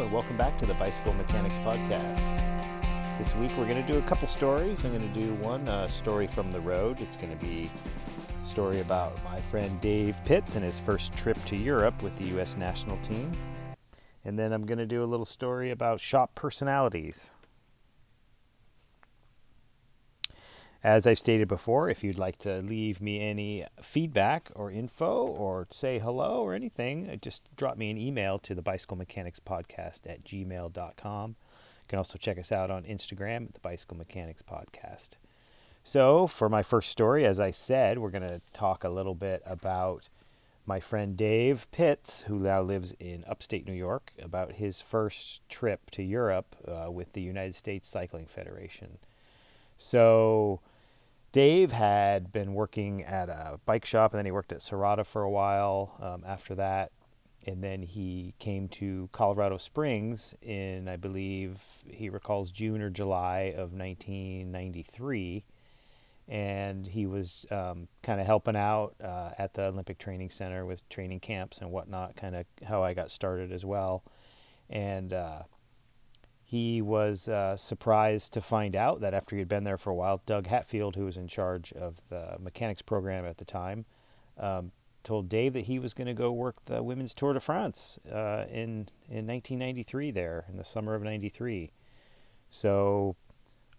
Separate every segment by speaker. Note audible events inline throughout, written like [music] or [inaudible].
Speaker 1: and welcome back to the Bicycle Mechanics Podcast. This week we're going to do a couple stories. I'm going to do one uh, story from the road. It's going to be a story about my friend Dave Pitts and his first trip to Europe with the U.S. national team. And then I'm going to do a little story about shop personalities. As I've stated before, if you'd like to leave me any feedback or info or say hello or anything, uh, just drop me an email to the Bicycle Mechanics Podcast at gmail.com. You can also check us out on Instagram at the Bicycle Mechanics Podcast. So, for my first story, as I said, we're going to talk a little bit about my friend Dave Pitts, who now lives in upstate New York, about his first trip to Europe uh, with the United States Cycling Federation. So, Dave had been working at a bike shop and then he worked at Serotta for a while um, after that. And then he came to Colorado Springs in, I believe, he recalls June or July of 1993. And he was um, kind of helping out uh, at the Olympic Training Center with training camps and whatnot, kind of how I got started as well. And uh, he was uh, surprised to find out that after he had been there for a while, Doug Hatfield, who was in charge of the mechanics program at the time, um, told Dave that he was going to go work the Women's Tour de France uh, in in 1993 there in the summer of '93. So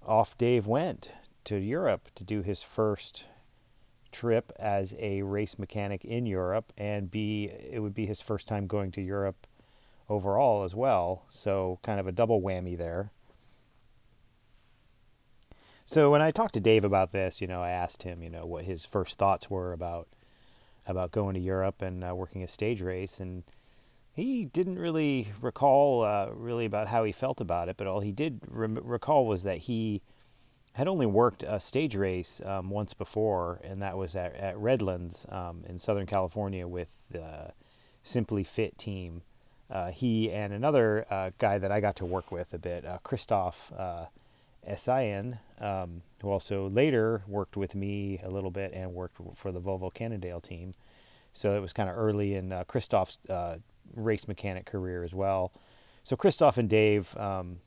Speaker 1: off Dave went to Europe to do his first trip as a race mechanic in Europe, and be it would be his first time going to Europe overall as well. So kind of a double whammy there. So when I talked to Dave about this, you know, I asked him, you know, what his first thoughts were about about going to Europe and uh, working a stage race, and he didn't really recall uh, really about how he felt about it. But all he did re- recall was that he had only worked a stage race um, once before, and that was at, at Redlands um, in Southern California with the Simply Fit team uh, he and another uh, guy that I got to work with a bit, uh, Christoph uh, S.I.N., um, who also later worked with me a little bit and worked for the Volvo Cannondale team. So it was kind of early in uh, Christoph's uh, race mechanic career as well. So Christoph and Dave um,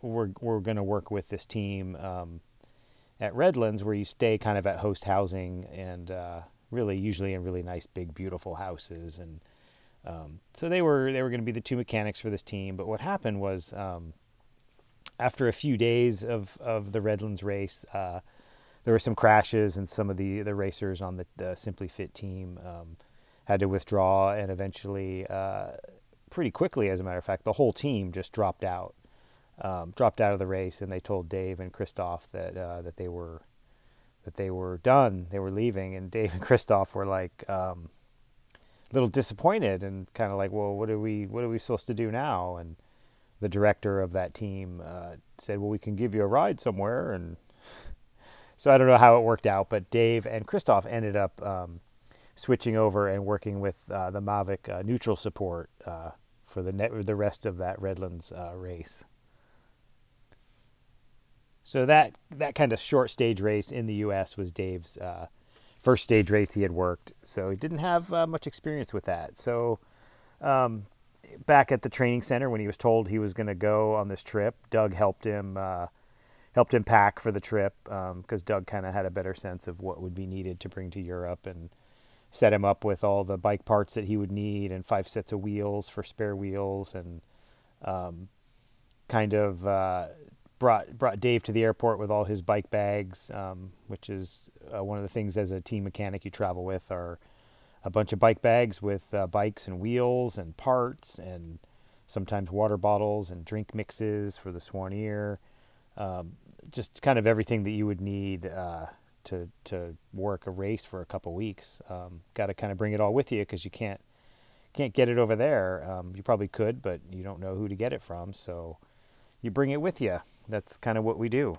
Speaker 1: were, were going to work with this team um, at Redlands, where you stay kind of at host housing and uh, really usually in really nice, big, beautiful houses and um, so they were they were going to be the two mechanics for this team. But what happened was um, after a few days of, of the Redlands race, uh, there were some crashes, and some of the, the racers on the, the Simply Fit team um, had to withdraw, and eventually, uh, pretty quickly, as a matter of fact, the whole team just dropped out, um, dropped out of the race, and they told Dave and Christoph that uh, that they were that they were done, they were leaving, and Dave and [laughs] Christoph were like um, little disappointed and kind of like, well, what are we what are we supposed to do now? And the director of that team uh, said, well, we can give you a ride somewhere. And [laughs] so I don't know how it worked out, but Dave and Christoph ended up um, switching over and working with uh, the Mavic uh, neutral support uh, for the net, the rest of that Redlands uh, race. So that that kind of short stage race in the U.S. was Dave's uh, first stage race he had worked, so he didn't have uh, much experience with that. So, um, back at the training center when he was told he was going to go on this trip, Doug helped him uh, helped him pack for the trip because um, Doug kind of had a better sense of what would be needed to bring to Europe and set him up with all the bike parts that he would need and five sets of wheels for spare wheels and um, kind of uh, brought brought Dave to the airport with all his bike bags, um, which is uh, one of the things as a team mechanic you travel with are a bunch of bike bags with uh, bikes and wheels and parts and sometimes water bottles and drink mixes for the Soigneur. Um, just kind of everything that you would need uh, to to work a race for a couple weeks. Um, Got to kind of bring it all with you because you can't can't get it over there. Um, you probably could, but you don't know who to get it from, so you bring it with you that's kind of what we do.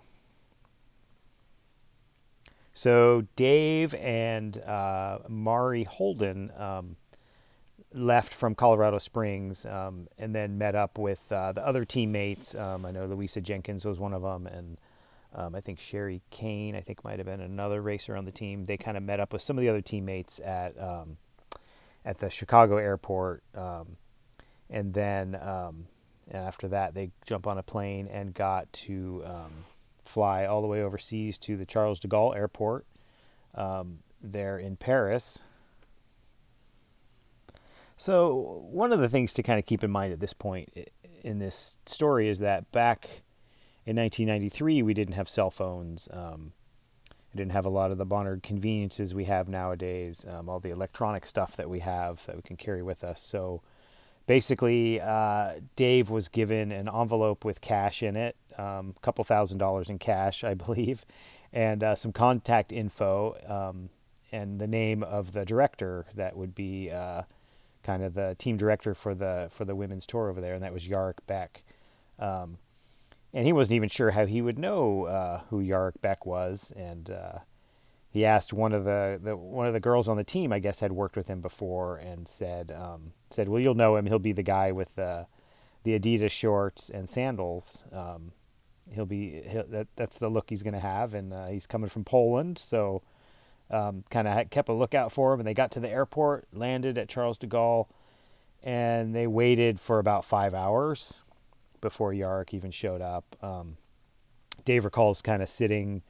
Speaker 1: So Dave and uh, Mari Holden um, left from Colorado Springs um, and then met up with uh, the other teammates. Um, I know Louisa Jenkins was one of them, and um, I think Sherry Kane, I think might have been another racer on the team. They kind of met up with some of the other teammates at um, at the Chicago airport, um, and then after that, they jump on a plane and got to um, fly all the way overseas to the Charles de Gaulle Airport. Um, there in Paris. So, one of the things to kind of keep in mind at this point in this story is that back in 1993, we didn't have cell phones. Um, we didn't have a lot of the modern conveniences we have nowadays, um, all the electronic stuff that we have that we can carry with us. So, basically, uh, Dave was given an envelope with cash in it, um, a couple thousand dollars in cash, I [laughs] believe, and uh, some contact info um, and the name of the director that would be uh, kind of the team director for the for the women's tour over there, and that was Jarek Beck. Um, and he wasn't even sure how he would know uh, who Jarek Beck was, and uh, he asked one of the, the one of the girls on the team, I guess, had worked with him before, and said um, said, "Well, you'll know him. He'll be the guy with the the Adidas shorts and sandals. Um, he'll be he'll, that, that's the look he's going to have, and uh, he's coming from Poland, so." Um, kind of kept a lookout for him, and they got to the airport, landed at Charles de Gaulle, and they waited for about five hours before Jarek even showed up. Um, Dave recalls kind of sitting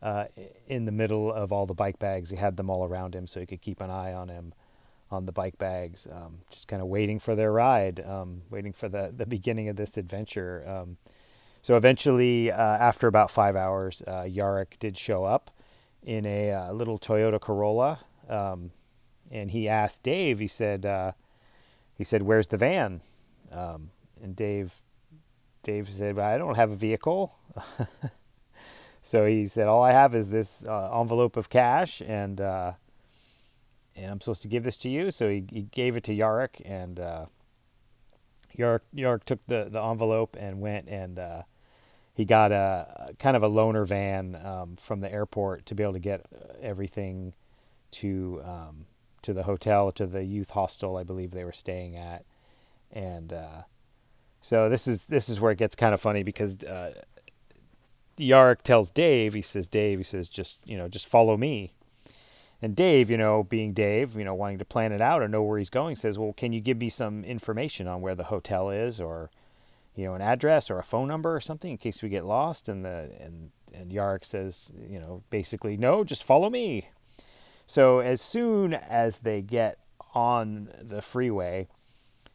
Speaker 1: uh, in the middle of all the bike bags. He had them all around him so he could keep an eye on him on the bike bags, um, just kind of waiting for their ride, um, waiting for the, the beginning of this adventure. Um, so eventually, uh, after about five hours, uh, Jarek did show up in a uh, little Toyota Corolla, um, and he asked Dave. He said, uh, "He said, where's the van?" Um, and Dave, Dave said, "I don't have a vehicle." [laughs] So he said, "All I have is this uh, envelope of cash, and uh, and I'm supposed to give this to you." So he, he gave it to Jarek, and uh, Jarek, took the, the envelope and went and uh, he got a, kind of a loaner van um, from the airport to be able to get uh, everything to um, to the hotel, to the youth hostel, I believe they were staying at, and uh, so this is this is where it gets kind of funny because uh, Jarek tells Dave, he says, Dave, he says, just, you know, just follow me. And Dave, you know, being Dave, you know, wanting to plan it out or know where he's going, says, well, can you give me some information on where the hotel is or, you know, an address or a phone number or something in case we get lost? And the, and, and Jarek says, you know, basically, no, just follow me. So as soon as they get on the freeway,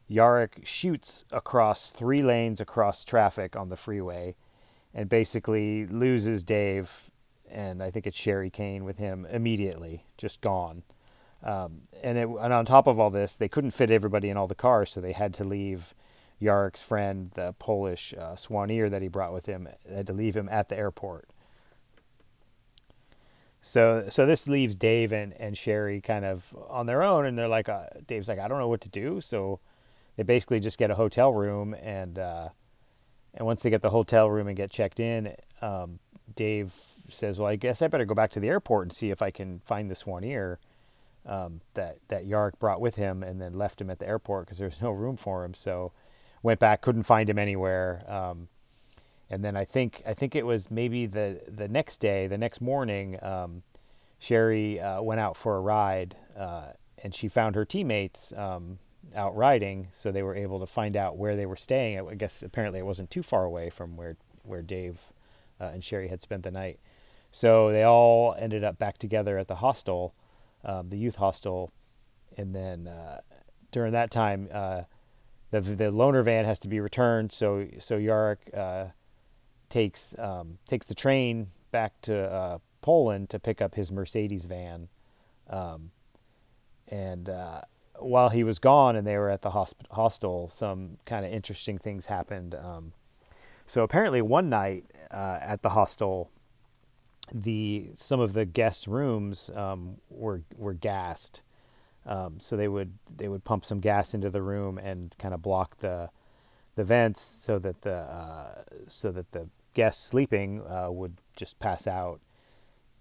Speaker 1: Jarek shoots across three lanes across traffic on the freeway and basically loses Dave, and I think it's Sherry Kane with him immediately, just gone. Um, and, it, and on top of all this, they couldn't fit everybody in all the cars, so they had to leave Jarek's friend, the Polish uh, soigneur that he brought with him, had to leave him at the airport. So, so this leaves Dave and, and Sherry kind of on their own, and they're like, uh, Dave's like, I don't know what to do. So, they basically just get a hotel room and uh, and once they get the hotel room and get checked in, um, Dave says, "Well, I guess I better go back to the airport and see if I can find this soigneur um, that that Jarek brought with him, and then left him at the airport because there was no room for him. So went back, couldn't find him anywhere. Um, and then I think I think it was maybe the the next day, the next morning, um, Sherry uh, went out for a ride, uh, and she found her teammates um, out riding, so they were able to find out where they were staying. I guess apparently it wasn't too far away from where where Dave uh, and Sherry had spent the night. So they all ended up back together at the hostel, um, the youth hostel, and then uh, during that time, uh, the the loaner van has to be returned. So so Jarek uh, takes um, takes the train back to uh, Poland to pick up his Mercedes van, um, and uh, while he was gone and they were at the hosp- hostel, some kind of interesting things happened. Um, so apparently, one night uh, at the hostel, the some of the guests' rooms um, were were gassed. Um, so they would they would pump some gas into the room and kind of block the the vents so that the uh, so that the guests sleeping uh, would just pass out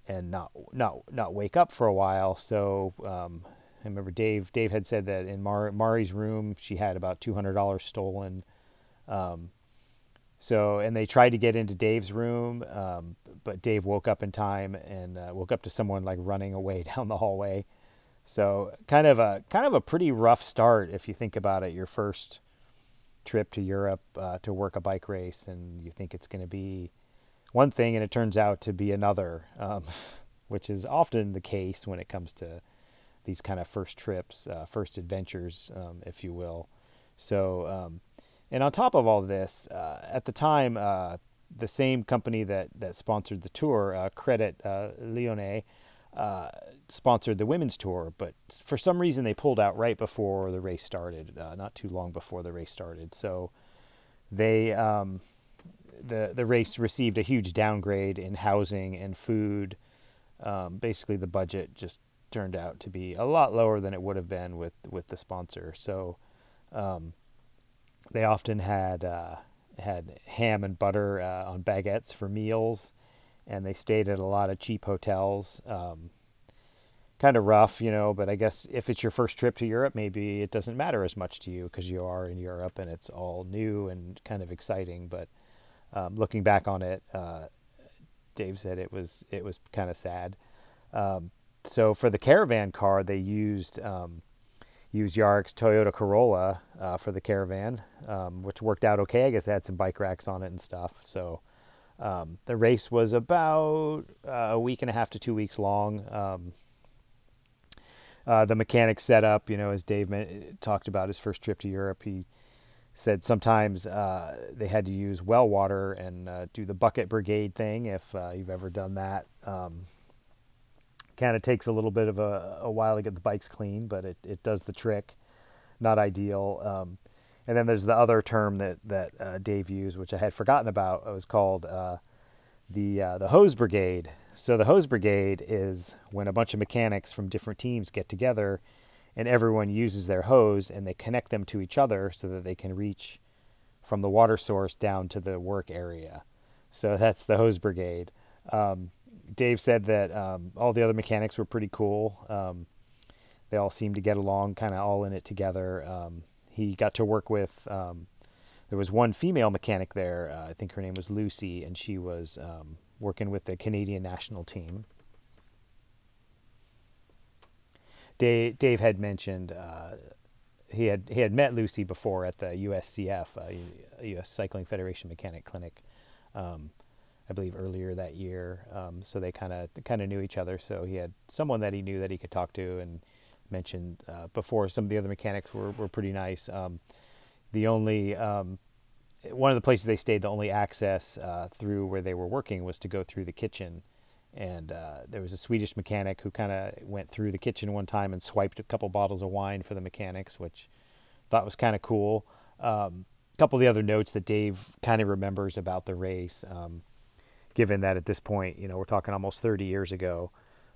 Speaker 1: and not not not wake up for a while. So um, I remember Dave. Dave had said that in Mar- Mari's room, she had about two hundred dollars stolen. Um, so, and they tried to get into Dave's room, um, but Dave woke up in time and uh, woke up to someone like running away [laughs] down the hallway. So, kind of a kind of a pretty rough start if you think about it. Your first trip to Europe uh, to work a bike race, and you think it's going to be one thing, and it turns out to be another, um, [laughs] which is often the case when it comes to these kind of first trips, uh, first adventures, um, if you will. So, um, and on top of all this, uh, at the time, uh, the same company that, that sponsored the tour, uh, Credit uh, Lyonnais, uh, sponsored the women's tour, but for some reason they pulled out right before the race started, uh, not too long before the race started. So they um, the the race received a huge downgrade in housing and food. Um, basically, the budget just turned out to be a lot lower than it would have been with with the sponsor. So um, they often had uh, had ham and butter uh, on baguettes for meals, and they stayed at a lot of cheap hotels. Um, kind of rough, you know, but I guess if it's your first trip to Europe, maybe it doesn't matter as much to you because you are in Europe and it's all new and kind of exciting. But um, looking back on it, uh, Dave said it was it was kind of sad. Um, so for the caravan car, they used um, used Jarek's Toyota Corolla uh, for the caravan, um, which worked out okay. I guess it had some bike racks on it and stuff. So um, the race was about uh, a week and a half to two weeks long. Um, uh, the mechanic setup, you know, as Dave talked about his first trip to Europe, he said sometimes uh, they had to use well water and uh, do the bucket brigade thing if uh, you've ever done that. Um, kind of takes a little bit of a, a, while to get the bikes clean, but it, it does the trick. Not ideal. Um, and then there's the other term that that uh, Dave used, which I had forgotten about. It was called uh, the uh, the hose brigade. So the hose brigade is when a bunch of mechanics from different teams get together, and everyone uses their hose and they connect them to each other so that they can reach from the water source down to the work area. So that's the hose brigade. Um, Dave said that um, all the other mechanics were pretty cool. Um, they all seemed to get along, kind of all in it together. Um, he got to work with. Um, there was one female mechanic there. Uh, I think her name was Lucy, and she was um, working with the Canadian national team. Dave, Dave had mentioned uh, he had he had met Lucy before at the USCF, uh, U.S. Cycling Federation Mechanic Clinic, um, I believe earlier that year. Um, so they kind of kind of knew each other. So he had someone that he knew that he could talk to, and mentioned uh, before, some of the other mechanics were, were pretty nice. Um, the only um, one of the places they stayed, the only access uh, through where they were working was to go through the kitchen. And uh, there was a Swedish mechanic who kind of went through the kitchen one time and swiped a couple bottles of wine for the mechanics, which thought was kind of cool. Um, a couple of the other notes that Dave kind of remembers about the race, um, given that at this point, you know, we're talking almost 30 years ago.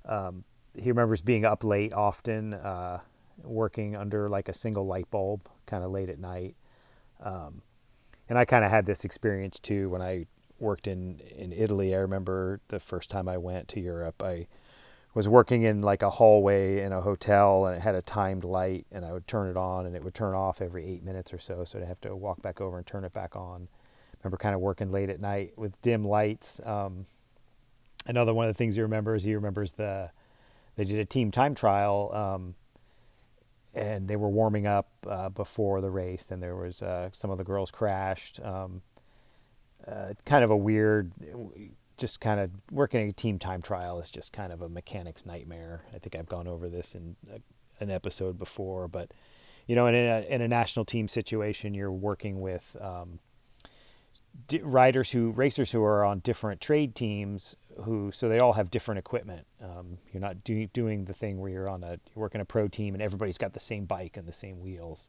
Speaker 1: Um, he remembers being up late often, uh, working under like a single light bulb, kind of late at night. Um, and I kind of had this experience too when I worked in in Italy. I remember the first time I went to Europe, I was working in like a hallway in a hotel and it had a timed light and I would turn it on and it would turn off every eight minutes or so. So I'd have to walk back over and turn it back on. Remember kind of working late at night with dim lights. Um, another one of the things he remembers, he remembers the they did a team time trial, um, and they were warming up uh, before the race, and there was uh, some of the girls crashed. Um, uh, kind of a weird, just kind of working a team time trial is just kind of a mechanic's nightmare. I think I've gone over this in a, an episode before, but you know, in a, in a national team situation, you're working with um, riders who racers who are on different trade teams who so they all have different equipment. Um, you're not do, doing the thing where you're on a you're working a pro team and everybody's got the same bike and the same wheels.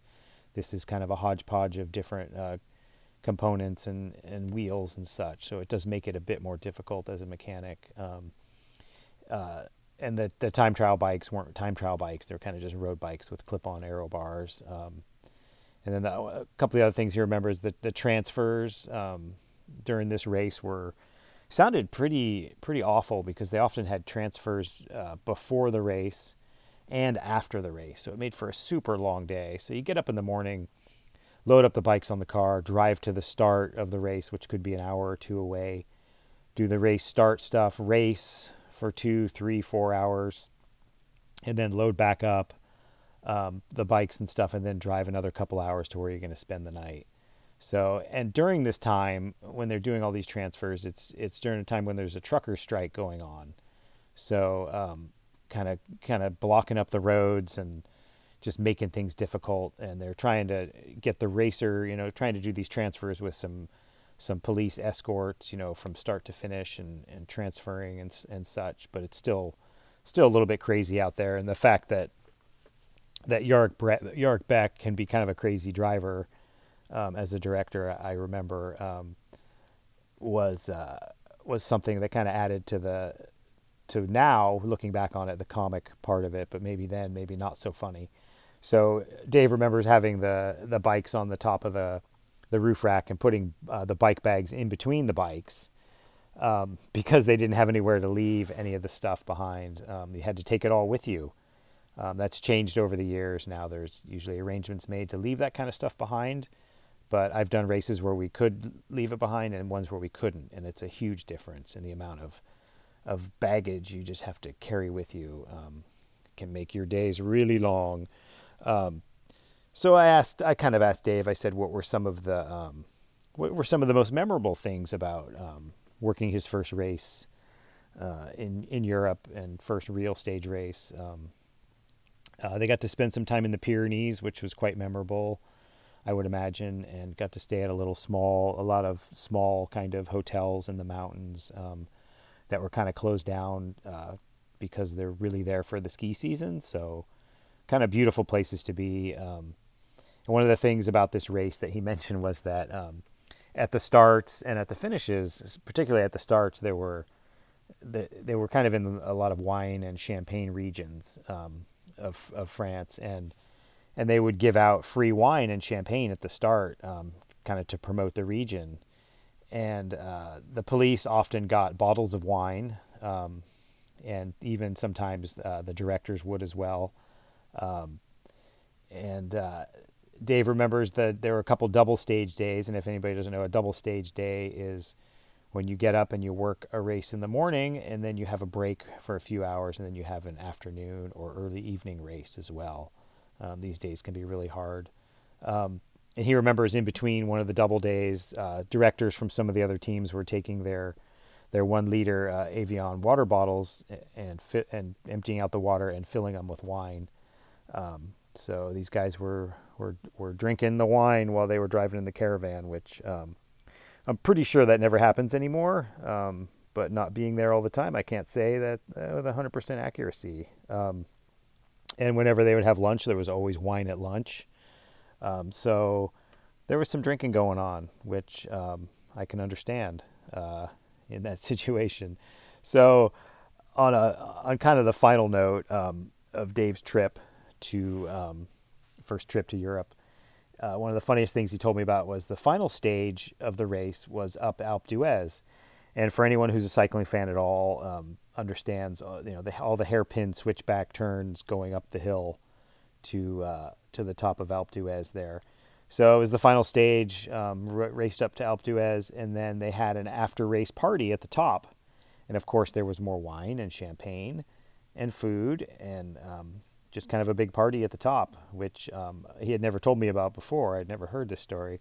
Speaker 1: This is kind of a hodgepodge of different uh, components and, and wheels and such. So it does make it a bit more difficult as a mechanic. Um, uh, and the, the time trial bikes weren't time trial bikes they're kind of just road bikes with clip-on aero bars. Um, and then the, a couple of the other things you remember is that the transfers um, during this race were sounded pretty pretty awful because they often had transfers uh, before the race and after the race. So it made for a super long day. So you get up in the morning, load up the bikes on the car, drive to the start of the race, which could be an hour or two away, do the race start stuff, race for two, three, four hours, and then load back up um, the bikes and stuff, and then drive another couple hours to where you're going to spend the night. So, and during this time, when they're doing all these transfers, it's it's during a time when there's a trucker strike going on. So, kind of kind of blocking up the roads and just making things difficult. And they're trying to get the racer, you know, trying to do these transfers with some some police escorts, you know, from start to finish and, and transferring and and such. But it's still still a little bit crazy out there. And the fact that that Jarek, Jarek Beck can be kind of a crazy driver um, as a director, I remember um, was uh, was something that kind of added to the to now looking back on it the comic part of it, but maybe then maybe not so funny. So Dave remembers having the the bikes on the top of the the roof rack and putting uh, the bike bags in between the bikes um, because they didn't have anywhere to leave any of the stuff behind. Um, you had to take it all with you. Um, that's changed over the years. Now there's usually arrangements made to leave that kind of stuff behind. But I've done races where we could leave it behind and ones where we couldn't, and it's a huge difference in the amount of of baggage you just have to carry with you. Um, can make your days really long. Um, so I asked, I kind of asked Dave. I said, what were some of the um, what were some of the most memorable things about um, working his first race uh, in in Europe and first real stage race? Um, uh, they got to spend some time in the Pyrenees, which was quite memorable, I would imagine, and got to stay at a little small, a lot of small kind of hotels in the mountains um, that were kind of closed down uh, because they're really there for the ski season. So, kind of beautiful places to be. Um, and one of the things about this race that he [laughs] mentioned was that um, at the starts and at the finishes, particularly at the starts, there were they were kind of in a lot of wine and champagne regions. Um, of, of France, and and they would give out free wine and champagne at the start, um, kind of to promote the region. And uh, the police often got bottles of wine, um, and even sometimes uh, the directors would as well. Um, and uh, Dave remembers that there were a couple double stage days, and if anybody doesn't know, a double stage day is when you get up and you work a race in the morning and then you have a break for a few hours and then you have an afternoon or early evening race as well. Um, these days can be really hard. Um, and he remembers in between one of the double days, uh, directors from some of the other teams were taking their their one liter uh, Evian water bottles and fit, and emptying out the water and filling them with wine. Um, so these guys were, were were drinking the wine while they were driving in the caravan, which um, I'm pretty sure that never happens anymore. Um, but not being there all the time, I can't say that uh, with 100% accuracy. Um, and whenever they would have lunch, there was always wine at lunch. Um, so there was some drinking going on, which um, I can understand uh, in that [laughs] situation. So on a on kind of the final note um, of Dave's trip to um, first trip to Europe, uh, one of the funniest things he told me about was the final stage of the race was up Alpe d'Huez. And for anyone who's a cycling fan at all, um, understands uh, you know the, all the hairpin switchback turns going up the hill to uh, to the top of Alpe d'Huez there. So it was the final stage, um, r- raced up to Alpe d'Huez, and then they had an after race party at the top. And of course, there was more wine and champagne and food and um, just kind of a big party at the top, which um, he had never told me about before. I'd never heard this story.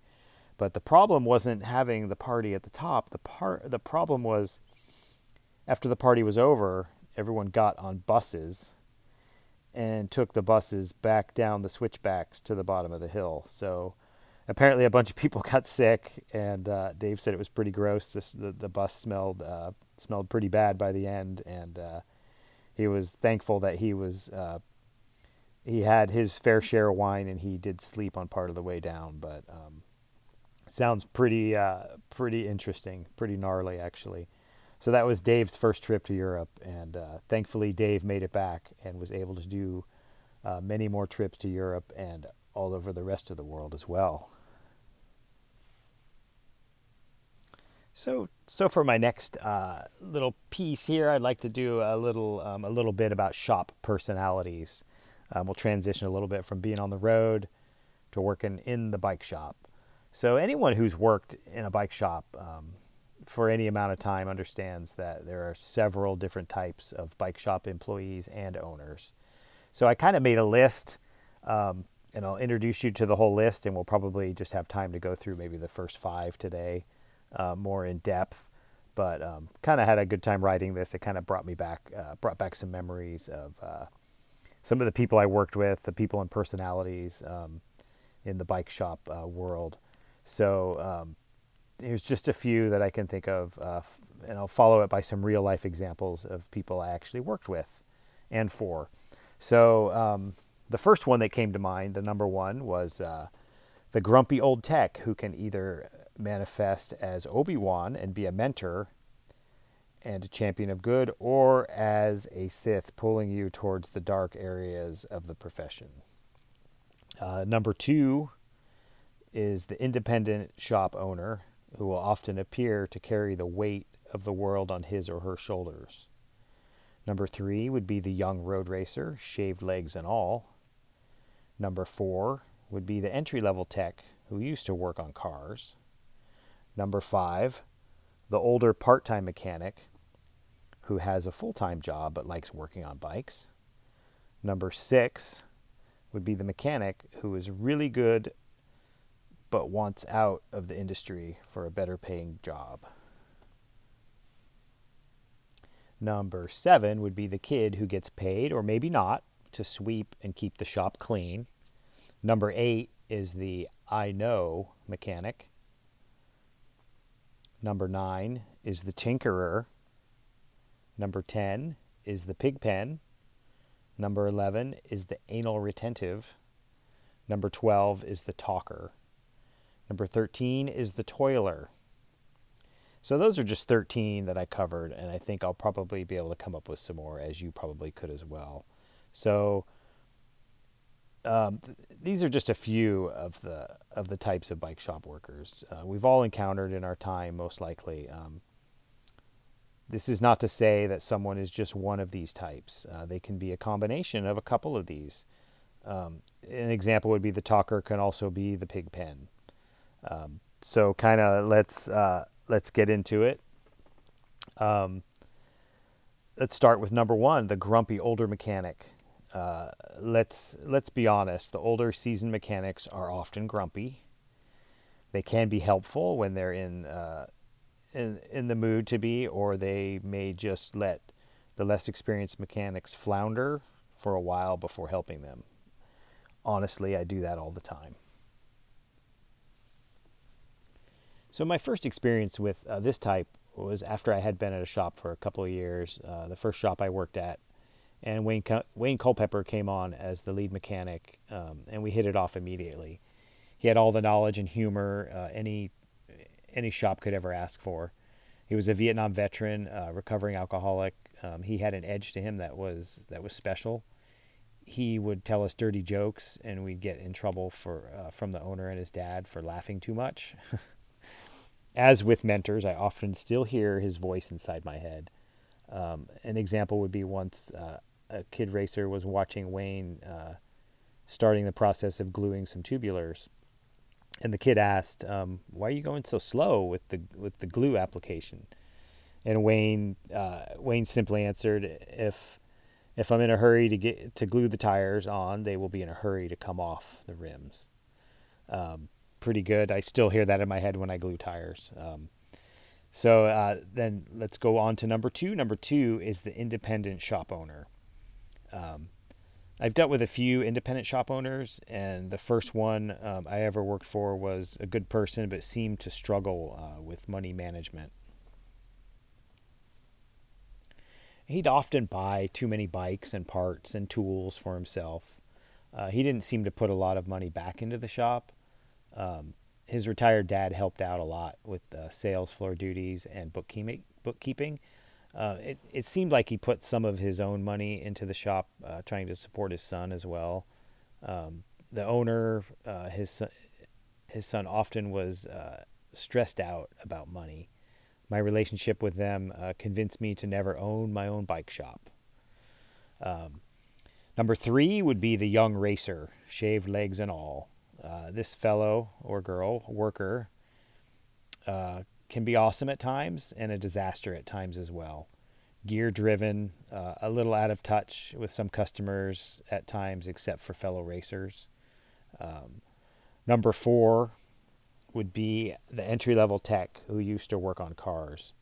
Speaker 1: But the problem wasn't having the party at the top. The part the problem was after the party was over, everyone got on buses and took the buses back down the switchbacks to the bottom of the hill. So apparently a bunch of [laughs] people got sick, and uh, Dave said it was pretty gross. This the, the bus smelled uh, smelled pretty bad by the end, and uh, he was thankful that he was uh, he had his fair share of wine and he did sleep on part of the way down. But um, sounds pretty uh, pretty interesting, pretty gnarly actually. So that was Dave's first trip to Europe, and uh, thankfully Dave made it back and was able to do uh, many more trips to Europe and all over the rest of the world as well. So, so for my next uh, little piece here, I'd like to do a little um, a little bit about shop personalities. Um, we'll transition a little bit from being on the road to working in the bike shop. So, anyone who's worked in a bike shop um, for any amount of time understands that there are several different types of bike shop employees and owners. So, I kind of made a list. Um, and I'll introduce you to the whole list, and we'll probably just have time to go through maybe the first five today, uh, more in depth. But um, kind of had a good time writing this. It kind of brought me back, uh, brought back some memories of uh, some of the people I worked with, the people and personalities um, in the bike shop uh, world. So um, here's just a few that I can think of, uh, and I'll follow it by some real life examples of people I actually worked with and for. So um, the first one that came to mind, the number one, was uh, the grumpy old tech who can either manifest as Obi Wan and be a mentor and a champion of good, or as a Sith pulling you towards the dark areas of the profession. Uh, number two is the independent shop owner who will often appear to carry the weight of the world on his or her shoulders. Number three would be the young road racer, shaved legs and all. Number four would be the entry level tech who used to work on cars. Number five, the older part time mechanic who has a full time job but likes working on bikes. Number six would be the mechanic who is really good but wants out of the industry for a better paying job. Number seven would be the kid who gets paid, or maybe not, to sweep and keep the shop clean. Number eight is the I know mechanic. Number nine is the tinkerer. Number 10 is the pig pen. Number 11 is the anal retentive. Number 12 is the talker. Number 13 is the toiler. So those are just 13 that I covered, and I think I'll probably be able to come up with some more, as you probably could as well. So um, th- these are just a few of the of the types of bike shop workers uh, we've all encountered in our time, most likely. Um, this is not to say that someone is just one of these types. Uh, they can be a combination of a couple of these. Um, an example would be the talker can also be the pig pen. Um, so kind of let's uh, let's get into it. Um, let's start with number one, the grumpy older mechanic. Uh, let's let's be honest. The older seasoned mechanics are often grumpy. They can be helpful when they're in uh, in in the mood to be, or they may just let the less experienced mechanics flounder for a while before helping them. Honestly, I do that all the time. So my first experience with uh, this type was after I had been at a shop for a couple of years. Uh, the first shop I worked at, and Wayne Wayne Culpepper came on as the lead mechanic, um, and we hit it off immediately. He had all the knowledge and humor uh, any any shop could ever ask for. He was a Vietnam veteran, recovering alcoholic. Um, he had an edge to him that was that was special. He would tell us dirty jokes, and we'd get in trouble for uh, from the owner and his dad for laughing too much. [laughs] as with mentors, I often still hear his voice inside my head. Um, an example would be once uh, a kid racer was watching Wayne uh, starting the process of gluing some tubulars, and the kid asked, um, "Why are you going so slow with the with the glue application?" And Wayne uh, Wayne simply answered, "If if I'm in a hurry to get to glue the tires on, they will be in a hurry to come off the rims." Um, pretty good. I still hear that in my head when I glue tires. Um, so uh, then let's go on to number two. Number two is the independent shop owner. Um, I've dealt with a few independent shop owners, and the first one um, I ever worked for was a good person, but seemed to struggle uh, with money management. He'd often buy too many bikes and parts and tools for himself. Uh, he didn't seem to put a lot of money back into the shop, um, his retired dad helped out a lot with uh, sales floor duties and bookkeeping. Bookkeeping. Uh, it it seemed like he put some of his own money into the shop, uh, trying to support his son as well. Um, the owner, uh, his son, his son often was uh, stressed out about money. My relationship with them uh, convinced me to never own my own bike shop. Um, number three would be the young racer, shaved legs and all. This fellow or girl, worker, can be awesome at times and a disaster at times as well. Gear driven, uh, a little out of touch with some customers at times, except for fellow racers. Um, number four would be the entry level tech who used to work on cars.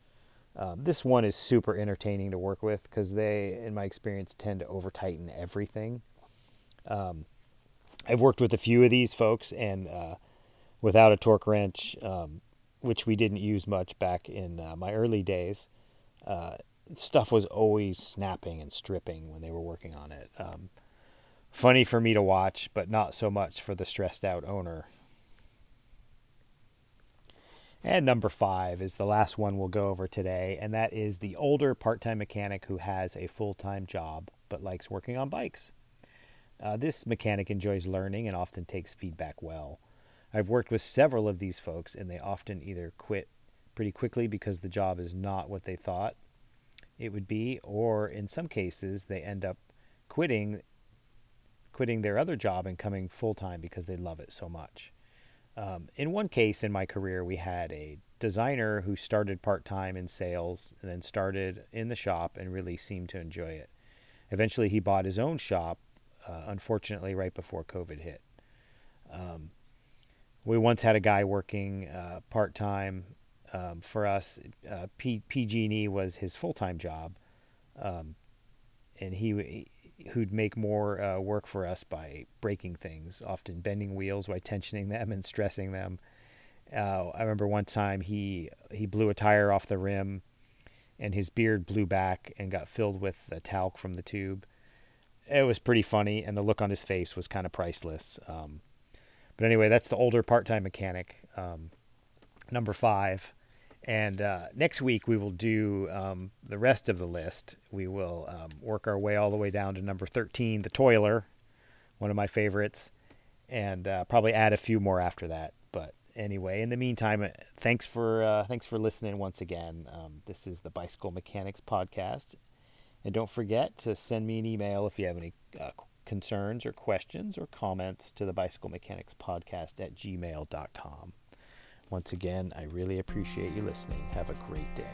Speaker 1: Um, this one is super entertaining to work with because they, in my experience, tend to over tighten everything. Um, I've worked with a few of these folks, and uh, without a torque wrench, um, which we didn't use much back in uh, my early days, uh, stuff was always snapping and stripping when they were working on it. Um, funny for me to watch, but not so much for the stressed out owner. And number five is the last one we'll go over today, and that is the older part time mechanic who has a full time job but likes working on bikes. Uh, this mechanic enjoys learning and often takes feedback well. I've worked with several of these folks, and they often either quit pretty quickly because the job is not what they thought it would be, or in some cases, they end up quitting quitting their other job and coming full time because they love it so much. Um, in one case in my career, we had a designer who started part time in sales and then started in the shop and really seemed to enjoy it. Eventually, he bought his own shop, uh, unfortunately, right before COVID hit. Um, we once had a guy working uh, part time um, for us. Uh, P- PG&E was his full time job, um, and he who'd make more uh, work for us by breaking things, often bending wheels by [laughs] tensioning them and stressing them. Uh, I remember one time he he blew a tire off the rim, and his beard blew back and got filled with talc from the tube. It was pretty funny, and the look on his face was kind of priceless. Um, but anyway, that's the older part-time mechanic, um, number five. And uh, next week we will do um, the rest of the list. We will um, work our way all the way down to number 13, the Toiler, one of my favorites, and uh, probably add a few more after that. But anyway, in the meantime, uh, thanks for uh, thanks for listening once again. Um, this is the Bicycle Mechanics Podcast, and don't forget to send me an email if you have any uh, concerns or questions or comments to the Bicycle Mechanics Podcast at gmail.com. Once again, I really appreciate you listening. Have a great day.